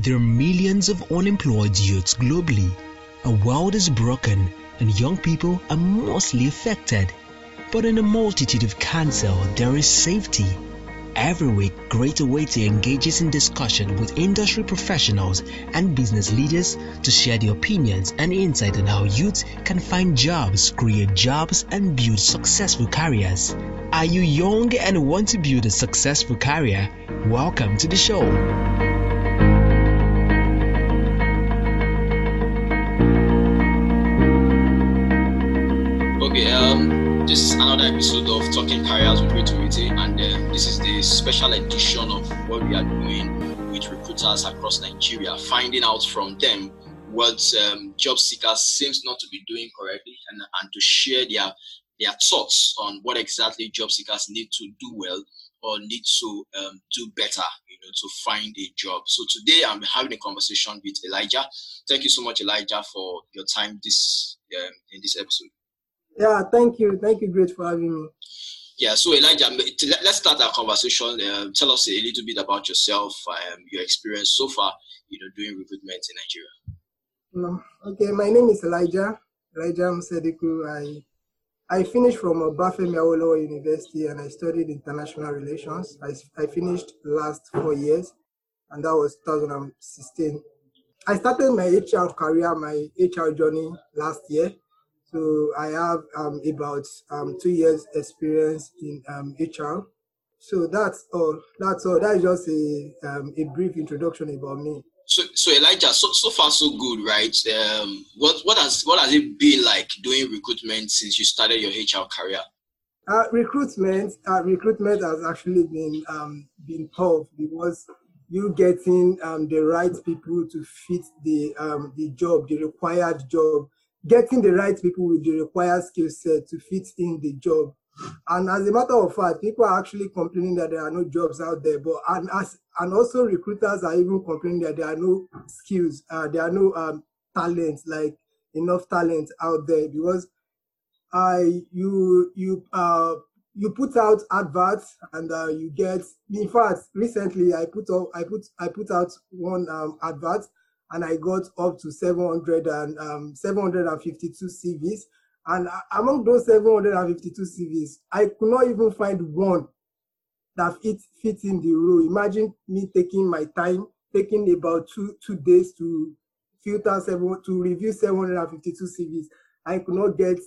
There are millions of unemployed youths globally. A world is broken and young people are mostly affected. But in a multitude of cancer, there is safety. Every week, Greater Waiter engages in discussion with industry professionals and business leaders to share their opinions and insight on how youth can find jobs, create jobs, and build successful careers. Are you young and want to build a successful career? Welcome to the show. Talking Careers with Waiting, and uh, this is the special edition of what we are doing with recruiters across Nigeria, finding out from them what um, job seekers seems not to be doing correctly, and, and to share their their thoughts on what exactly job seekers need to do well or need to um, do better, you know, to find a job. So today I'm having a conversation with Elijah. Thank you so much, Elijah, for your time this um, in this episode. Yeah, thank you. Thank you, great, for having me. Yeah, so Elijah, let's start our conversation. Um, tell us a little bit about yourself, um, your experience so far, you know, doing recruitment in Nigeria. No. Okay, my name is Elijah. Elijah Msediku. I I finished from Obafemi Awolowo University and I studied international relations. I, I finished last four years, and that was 2016. I started my HR career, my HR journey last year. So I have um, about um, two years experience in um, HR. So that's all. That's all. That is just a um, a brief introduction about me. So, so Elijah, so, so far so good, right? Um, what what has what has it been like doing recruitment since you started your HR career? Uh, recruitment, uh, recruitment has actually been um, been tough because you getting um, the right people to fit the um, the job, the required job getting the right people with the required skill set to fit in the job. And as a matter of fact, people are actually complaining that there are no jobs out there. But and as and also recruiters are even complaining that there are no skills, uh, there are no um, talent, like enough talent out there because uh, you you uh you put out adverts and uh, you get in fact recently I put out I put I put out one um, advert and I got up to 700 and um, 752 CVs. And among those 752 CVs, I could not even find one that fit fits in the role. Imagine me taking my time, taking about two two days to filter seven to review 752 CVs. I could not get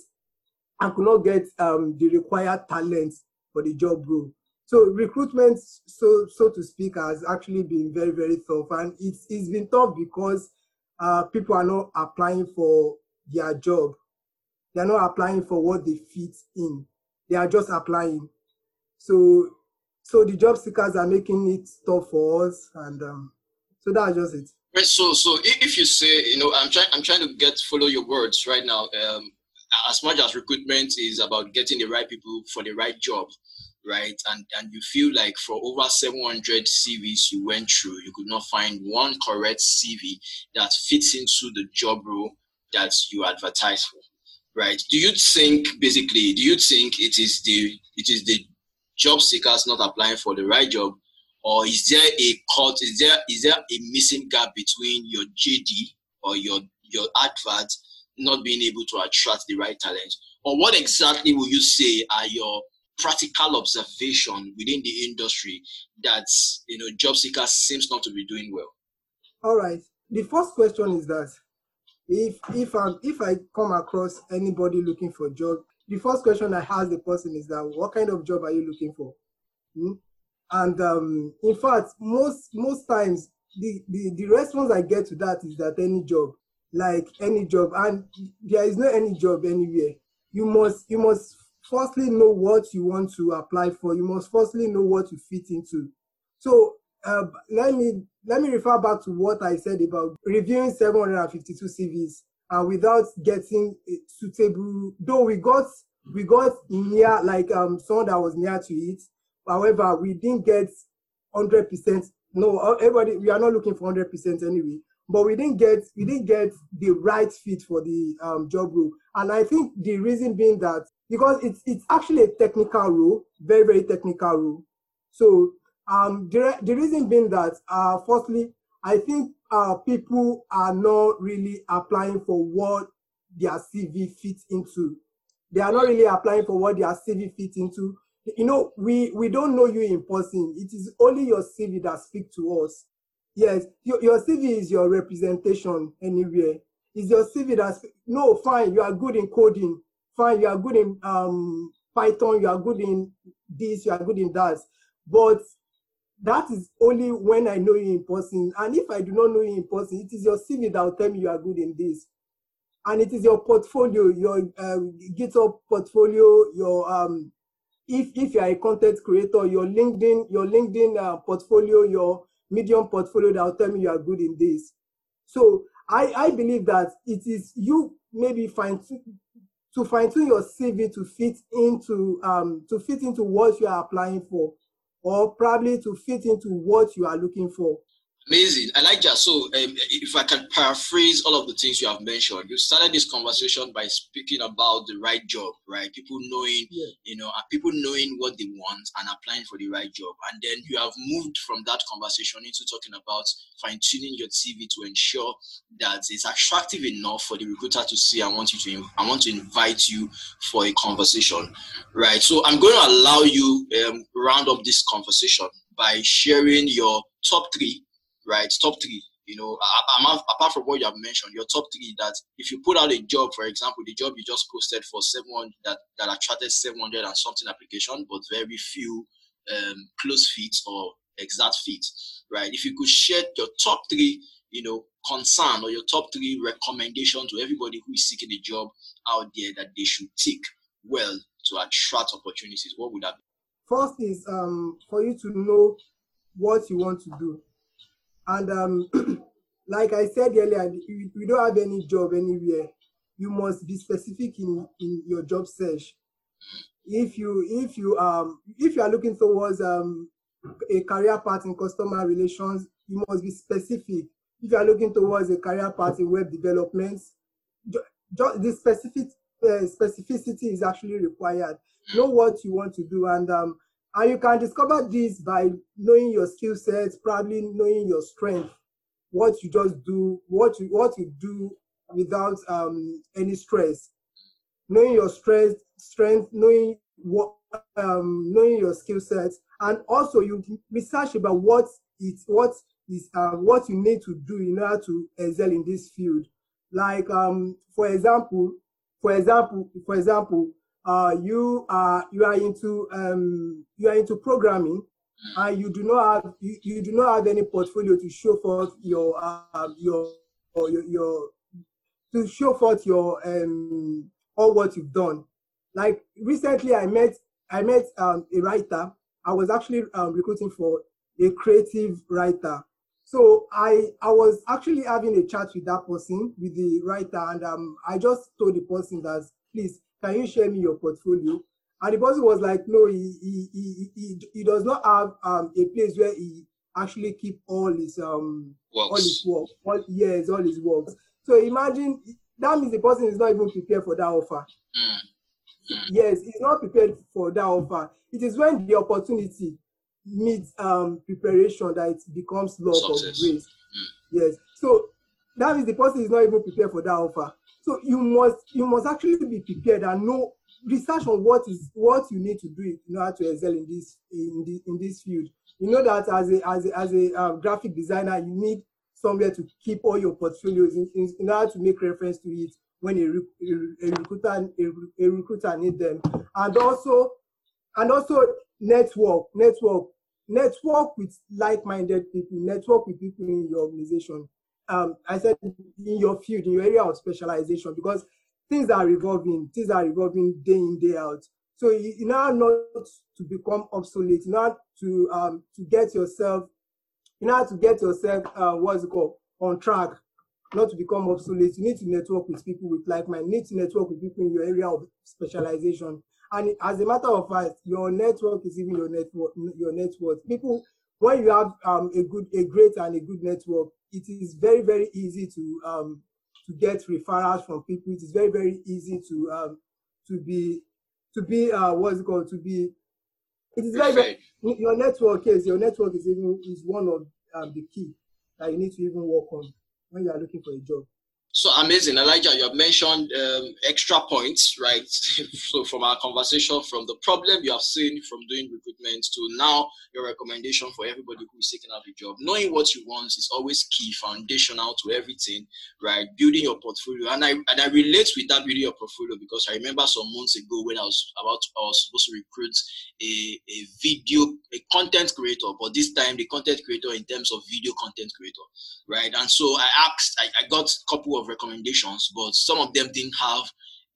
I could not get um, the required talent for the job role. So recruitment, so so to speak, has actually been very very tough, and it's it's been tough because uh, people are not applying for their job. They are not applying for what they fit in. They are just applying. So so the job seekers are making it tough for us, and um, so that's just it. Right. So so if you say you know I'm trying I'm trying to get follow your words right now. Um, as much as recruitment is about getting the right people for the right job, right? And and you feel like for over 700 CVs you went through, you could not find one correct CV that fits into the job role that you advertise for, right? Do you think basically? Do you think it is the it is the job seekers not applying for the right job, or is there a cut? Is there is there a missing gap between your JD or your your advert not being able to attract the right talent? Or what exactly will you say are your practical observation within the industry that you know job seekers seems not to be doing well? All right. The first question is that if if i if I come across anybody looking for job, the first question I ask the person is that what kind of job are you looking for? Hmm? And um, in fact, most most times the, the the response I get to that is that any job, like any job, and there is no any job anywhere. You must you must firstly know what you want to apply for. You must firstly know what you fit into. So uh, let me let me refer back to what I said about reviewing 752 CVs and without getting suitable. Though we got we got near like um someone that was near to it. However, we didn't get 100 percent. No, everybody we are not looking for 100 percent anyway. But we didn't get we didn't get the right fit for the um, job role, and I think the reason being that because it's it's actually a technical rule, very very technical rule. So um, the the reason being that uh, firstly, I think uh, people are not really applying for what their CV fits into. They are not really applying for what their CV fits into. You know, we, we don't know you in person. It is only your CV that speaks to us. Yes, your, your CV is your representation anywhere. Is your CV that no fine, you are good in coding, fine, you are good in um, Python, you are good in this, you are good in that. But that is only when I know you in person. And if I do not know you in person, it is your CV that will tell me you are good in this. And it is your portfolio, your um, GitHub portfolio, your um, if if you are a content creator, your LinkedIn, your LinkedIn uh, portfolio, your Medium portfolio that will tell me you are good in this. So I, I believe that it is you maybe fine to fine tune your CV to fit into um, to fit into what you are applying for, or probably to fit into what you are looking for. Amazing. I like that. So, um, if I can paraphrase all of the things you have mentioned, you started this conversation by speaking about the right job, right? People knowing, yeah. you know, people knowing what they want and applying for the right job. And then you have moved from that conversation into talking about fine tuning your CV to ensure that it's attractive enough for the recruiter to see. I want you to, I want to invite you for a conversation, right? So, I'm going to allow you um, round up this conversation by sharing your top three right? Top three. You know, apart from what you have mentioned, your top three that if you put out a job, for example, the job you just posted for 700 that, that attracted 700 and something application, but very few um, close fits or exact fits, right? If you could share your top three, you know, concern or your top three recommendation to everybody who is seeking a job out there that they should take well to attract opportunities, what would that be? First is um, for you to know what you want to do. And um, like I said earlier, we don't have any job anywhere. You must be specific in, in your job search. If you if you um if you are looking towards um a career path in customer relations, you must be specific. If you are looking towards a career path in web development, just the specific uh, specificity is actually required. Know what you want to do, and um, and you can discover this by knowing your skill sets, probably knowing your strength, what you just do, what you what you do without um, any stress. Knowing your strength, strength, knowing what um, knowing your skill sets, and also you research about what it what is uh, what you need to do in order to excel in this field. Like um, for example, for example, for example, uh, you are you are into um, you are into programming and you do not have you, you do not have any portfolio to show forth your uh, your, your your to show forth your um all what you've done. Like recently, I met I met um, a writer. I was actually um, recruiting for a creative writer. So I I was actually having a chat with that person, with the writer, and um, I just told the person that please can you share me your portfolio? And the person was like, no, he he he he, he does not have um, a place where he actually keep all his um works. all his work, all yes, all his works. So imagine that means the person is not even prepared for that offer. Mm. Mm. Yes, he's not prepared for that offer. It is when the opportunity meets um preparation that it becomes love of grace. Mm. Yes. So that means the person is not even prepared for that offer. So you must you must actually be prepared and know research on what is what you need to do in order to excel in this in this in this field. You know that as a as a as a uh, graphic designer, you need somewhere to keep all your portfolios in, in, in order to make reference to it when a, a, a recruiter a, a recruiter need them, and also and also network network network with like-minded people, network with people in your organization um, I said in your field, in your area of specialization, because things are evolving, things are evolving day in, day out. So in order not to become obsolete, order to um, to get yourself, in order to get yourself, uh, what's it called, on track, not to become obsolete, you need to network with people with like mind, need to network with people in your area of specialization. And as a matter of fact, your network is even your network, your network. People, when you have um, a good, a great and a good network, it is very very easy to um, to get referrals from people. It is very very easy to um, to be to be uh, what's it called to be. It is very, very your network is your network is even is one of um, the key that you need to even work on when you are looking for a job? So amazing, Elijah. You have mentioned um, extra points, right? so from our conversation, from the problem you have seen from doing recruitment to now your recommendation for everybody who is seeking out a job. Knowing what you want is always key, foundational to everything, right? Building your portfolio, and I and I relate with that building your portfolio because I remember some months ago when I was about I was supposed to recruit a, a video a content creator, but this time the content creator in terms of video content creator, right? And so I asked, I, I got a couple of of recommendations, but some of them didn't have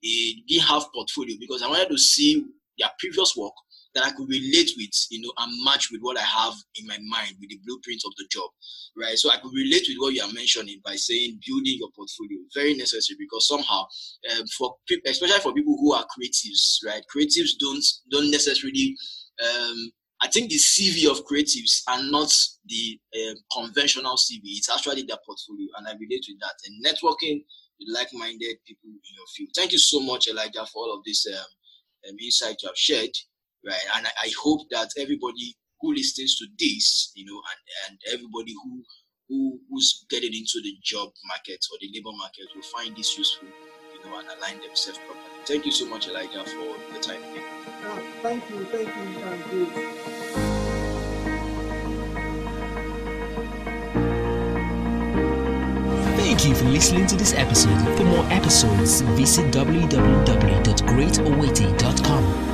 a didn't have portfolio because I wanted to see their previous work that I could relate with, you know, and match with what I have in my mind with the blueprint of the job, right? So I could relate with what you are mentioning by saying building your portfolio very necessary because somehow, um, for especially for people who are creatives, right? Creatives don't don't necessarily um, I think the CV of creatives are not the uh, conventional CV. It's actually their portfolio, and I relate with that. And networking with like-minded people in your field. Thank you so much, Elijah, for all of this um, um, insight you have shared. Right, and I, I, hope that everybody who listens to this, you know, and, and everybody who who who's getting into the job market or the labor market will find this useful, you know, and align themselves properly. Thank you so much, Elijah, for the time. Uh, thank you, thank you, Thank you for listening to this episode. For more episodes, visit www.greatowaiting.com.